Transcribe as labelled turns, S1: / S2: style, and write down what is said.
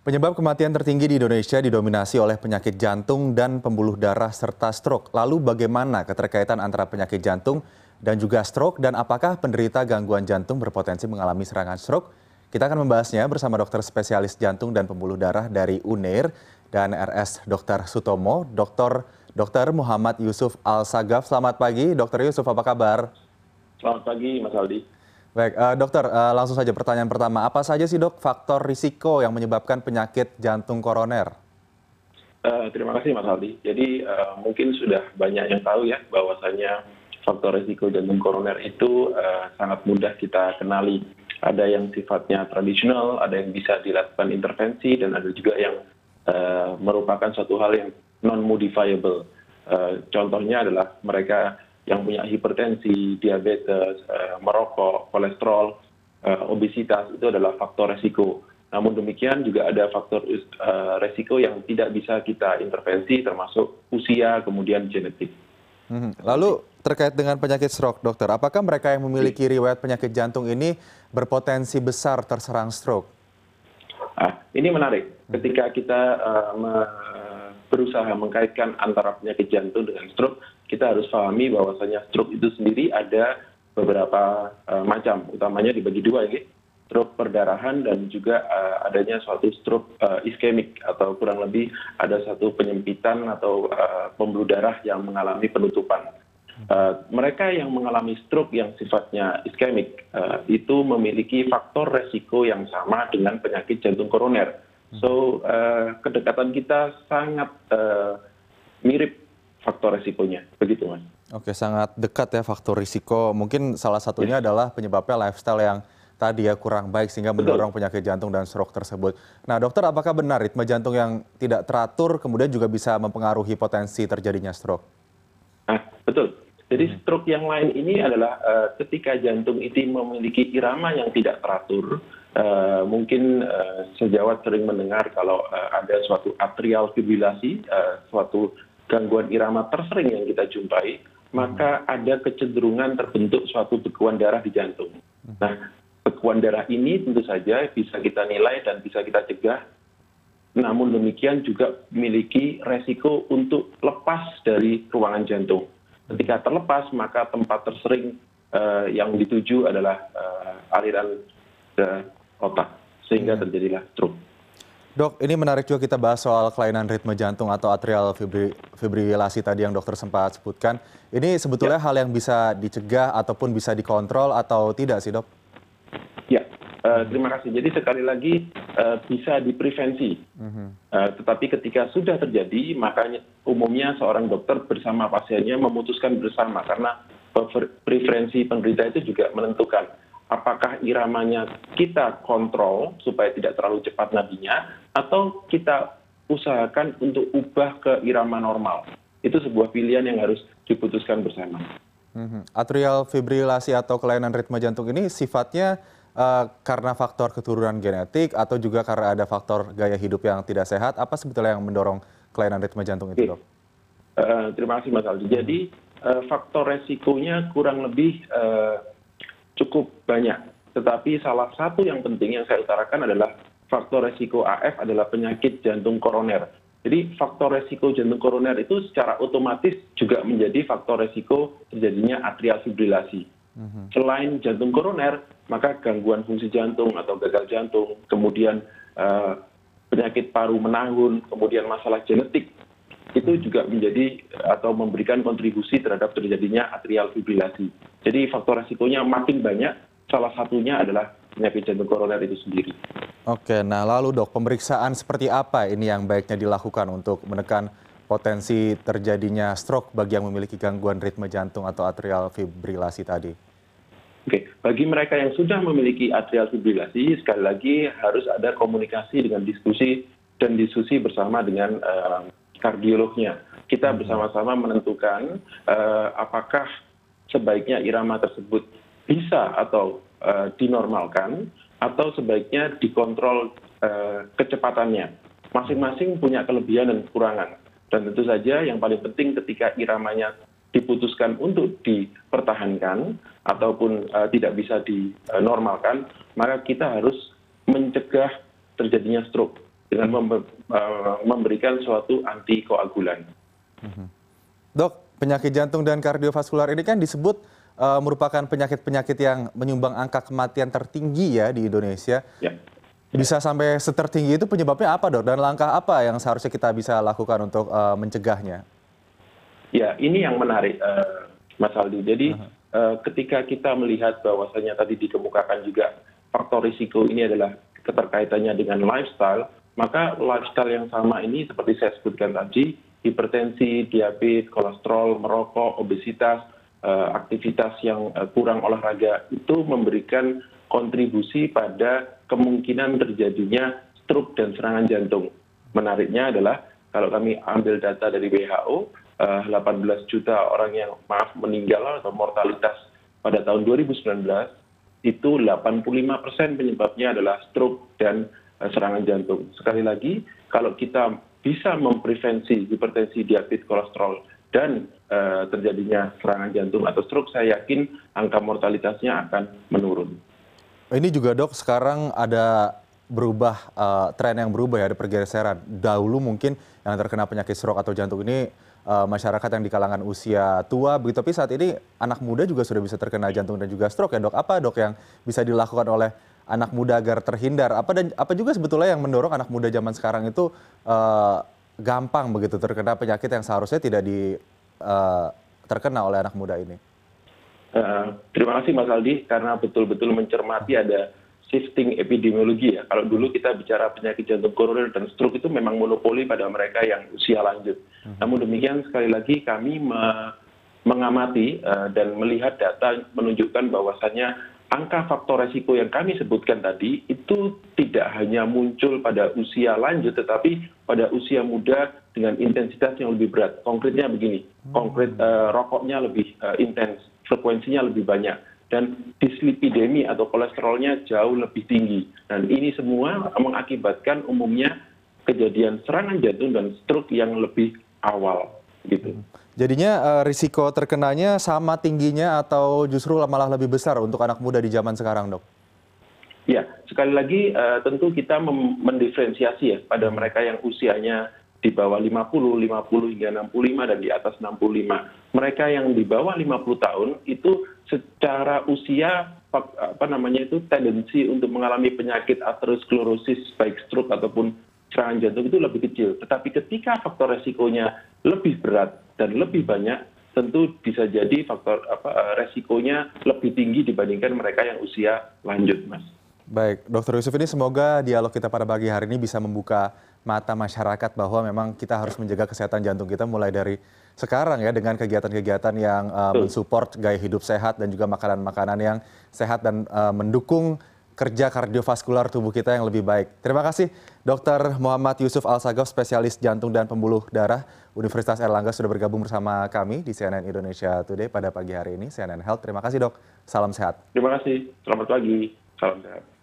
S1: Penyebab kematian tertinggi di Indonesia didominasi oleh penyakit jantung dan pembuluh darah serta stroke. Lalu bagaimana keterkaitan antara penyakit jantung dan juga stroke dan apakah penderita gangguan jantung berpotensi mengalami serangan stroke? Kita akan membahasnya bersama dokter spesialis jantung dan pembuluh darah dari UNER dan RS Dr. Sutomo, Dr. Dr. Muhammad Yusuf Al-Sagaf. Selamat pagi, Dr. Yusuf, apa kabar?
S2: Selamat pagi, Mas Aldi.
S1: Baik, uh, dokter, uh, langsung saja pertanyaan pertama. Apa saja sih dok faktor risiko yang menyebabkan penyakit jantung koroner?
S2: Uh, terima kasih Mas Aldi. Jadi mungkin sudah banyak yang tahu ya bahwasanya faktor risiko jantung koroner itu sangat mudah kita kenali. Ada yang sifatnya tradisional, ada yang bisa dilakukan intervensi, dan ada juga yang merupakan suatu hal yang non-modifiable. Uh, contohnya adalah mereka yang punya hipertensi, diabetes, eh, merokok, kolesterol, eh, obesitas itu adalah faktor resiko. Namun demikian juga ada faktor eh, resiko yang tidak bisa kita intervensi termasuk usia kemudian genetik.
S1: Hmm, lalu terkait dengan penyakit stroke, dokter, apakah mereka yang memiliki riwayat penyakit jantung ini berpotensi besar terserang stroke?
S2: Ah, ini menarik. Ketika kita uh, berusaha mengkaitkan antara penyakit jantung dengan stroke, kita harus pahami bahwasanya stroke itu sendiri ada beberapa uh, macam, utamanya dibagi dua ya, stroke perdarahan dan juga uh, adanya suatu stroke uh, iskemik atau kurang lebih ada satu penyempitan atau uh, pembuluh darah yang mengalami penutupan. Uh, mereka yang mengalami stroke yang sifatnya iskemik uh, itu memiliki faktor resiko yang sama dengan penyakit jantung koroner so uh, kedekatan kita sangat uh, mirip faktor risikonya begitu mas
S1: oke sangat dekat ya faktor risiko mungkin salah satunya ya. adalah penyebabnya lifestyle yang tadi ya kurang baik sehingga mendorong penyakit jantung dan stroke tersebut. Nah, dokter apakah benar ritme jantung yang tidak teratur kemudian juga bisa mempengaruhi potensi terjadinya stroke?
S2: Nah, betul. Jadi hmm. stroke yang lain ini adalah uh, ketika jantung itu memiliki irama yang tidak teratur, Eh, mungkin uh, sejawat sering mendengar kalau uh, ada suatu atrial fibrilasi, suatu gangguan irama tersering yang kita jumpai, maka ada kecenderungan terbentuk suatu bekuan darah di jantung. Nah, bekuan darah ini tentu saja bisa kita nilai dan bisa kita cegah. Namun demikian juga memiliki resiko untuk lepas dari ruangan jantung. Ketika terlepas, maka tempat tersering uh, yang dituju adalah uh, aliran otak sehingga hmm. terjadilah stroke.
S1: Dok, ini menarik juga kita bahas soal kelainan ritme jantung atau atrial fibrilasi tadi yang dokter sempat sebutkan. Ini sebetulnya ya. hal yang bisa dicegah ataupun bisa dikontrol atau tidak sih dok?
S2: Ya, uh, terima kasih. Jadi sekali lagi uh, bisa diprevensi. Uh, tetapi ketika sudah terjadi, makanya umumnya seorang dokter bersama pasiennya memutuskan bersama karena preferensi penderita itu juga menentukan apakah iramanya kita kontrol supaya tidak terlalu cepat nadinya atau kita usahakan untuk ubah ke irama normal. Itu sebuah pilihan yang harus diputuskan bersama.
S1: Hmm, atrial fibrilasi atau kelainan ritme jantung ini sifatnya uh, karena faktor keturunan genetik atau juga karena ada faktor gaya hidup yang tidak sehat. Apa sebetulnya yang mendorong kelainan ritme jantung itu, dok?
S2: Uh, terima kasih Mas Aldi. Jadi uh, faktor resikonya kurang lebih uh, cukup banyak tetapi salah satu yang penting yang saya utarakan adalah faktor resiko AF adalah penyakit jantung koroner. Jadi faktor resiko jantung koroner itu secara otomatis juga menjadi faktor resiko terjadinya atrial fibrilasi. Mhm. Selain jantung koroner, maka gangguan fungsi jantung atau gagal jantung, kemudian uh, penyakit paru menahun, kemudian masalah genetik itu juga menjadi atau memberikan kontribusi terhadap terjadinya atrial fibrilasi. Jadi faktor resikonya makin banyak, salah satunya adalah penyakit jantung koroner itu sendiri.
S1: Oke, nah lalu dok, pemeriksaan seperti apa ini yang baiknya dilakukan untuk menekan potensi terjadinya stroke bagi yang memiliki gangguan ritme jantung atau atrial fibrilasi tadi?
S2: Oke, bagi mereka yang sudah memiliki atrial fibrilasi, sekali lagi harus ada komunikasi dengan diskusi dan diskusi bersama dengan uh, kardiolognya. Kita hmm. bersama-sama menentukan uh, apakah sebaiknya irama tersebut bisa atau uh, dinormalkan atau sebaiknya dikontrol uh, kecepatannya. Masing-masing punya kelebihan dan kekurangan. Dan tentu saja yang paling penting ketika iramanya diputuskan untuk dipertahankan ataupun uh, tidak bisa dinormalkan, maka kita harus mencegah terjadinya stroke dengan memberikan suatu antikoagulan.
S1: Dok, penyakit jantung dan kardiovaskular ini kan disebut merupakan penyakit-penyakit yang menyumbang angka kematian tertinggi ya di Indonesia. Ya. Bisa sampai setertinggi itu penyebabnya apa dok? Dan langkah apa yang seharusnya kita bisa lakukan untuk uh, mencegahnya?
S2: Ya, ini yang menarik, uh, Mas Aldi. Jadi uh, ketika kita melihat bahwasannya tadi dikemukakan juga faktor risiko ini adalah keterkaitannya dengan lifestyle, maka lifestyle yang sama ini seperti saya sebutkan tadi, hipertensi, diabetes, kolesterol, merokok, obesitas, uh, aktivitas yang uh, kurang olahraga itu memberikan kontribusi pada kemungkinan terjadinya stroke dan serangan jantung. Menariknya adalah kalau kami ambil data dari WHO, 18 eh, juta orang yang maaf meninggal atau mortalitas pada tahun 2019 itu 85 persen penyebabnya adalah stroke dan eh, serangan jantung. Sekali lagi, kalau kita bisa memprevensi hipertensi, diabetes, kolesterol, dan uh, terjadinya serangan jantung atau stroke, saya yakin angka mortalitasnya akan menurun.
S1: Ini juga dok sekarang ada berubah uh, tren yang berubah ya ada pergeseran. Dahulu mungkin yang terkena penyakit stroke atau jantung ini uh, masyarakat yang di kalangan usia tua begitu tapi saat ini anak muda juga sudah bisa terkena jantung dan juga stroke ya dok. Apa dok yang bisa dilakukan oleh anak muda agar terhindar? Apa dan apa juga sebetulnya yang mendorong anak muda zaman sekarang itu uh, gampang begitu terkena penyakit yang seharusnya tidak di uh, terkena oleh anak muda ini?
S2: Eh, terima kasih mas aldi karena betul betul mencermati ada shifting epidemiologi ya kalau dulu kita bicara penyakit jantung koroner dan stroke itu memang monopoli pada mereka yang usia lanjut hmm. namun demikian sekali lagi kami mengamati uh, dan melihat data menunjukkan bahwasannya angka faktor resiko yang kami sebutkan tadi itu tidak hanya muncul pada usia lanjut tetapi pada usia muda dengan intensitas yang lebih berat. Konkretnya begini konkret uh, rokoknya lebih uh, intens frekuensinya lebih banyak dan dislipidemi atau kolesterolnya jauh lebih tinggi. Dan ini semua mengakibatkan umumnya kejadian serangan jantung dan stroke yang lebih awal.
S1: Jadinya uh, risiko terkenanya sama tingginya atau justru malah lebih besar untuk anak muda di zaman sekarang, Dok?
S2: Ya, sekali lagi uh, tentu kita mendiferensiasi ya pada mereka yang usianya di bawah 50, 50 hingga 65 dan di atas 65. Mereka yang di bawah 50 tahun itu secara usia apa namanya itu tendensi untuk mengalami penyakit aterosklerosis baik stroke ataupun serangan jantung itu lebih kecil. Tetapi ketika faktor resikonya lebih berat dan lebih banyak, tentu bisa jadi faktor apa resikonya lebih tinggi dibandingkan mereka yang usia lanjut, Mas.
S1: Baik, Dokter Yusuf ini semoga dialog kita pada pagi hari ini bisa membuka mata masyarakat bahwa memang kita harus menjaga kesehatan jantung kita mulai dari sekarang ya dengan kegiatan-kegiatan yang uh, mensupport gaya hidup sehat dan juga makanan-makanan yang sehat dan uh, mendukung kerja kardiovaskular tubuh kita yang lebih baik. Terima kasih Dr. Muhammad Yusuf Al-Sagaf, spesialis jantung dan pembuluh darah Universitas Erlangga sudah bergabung bersama kami di CNN Indonesia Today pada pagi hari ini. CNN Health, terima kasih dok. Salam sehat.
S2: Terima kasih. Selamat pagi. Salam sehat.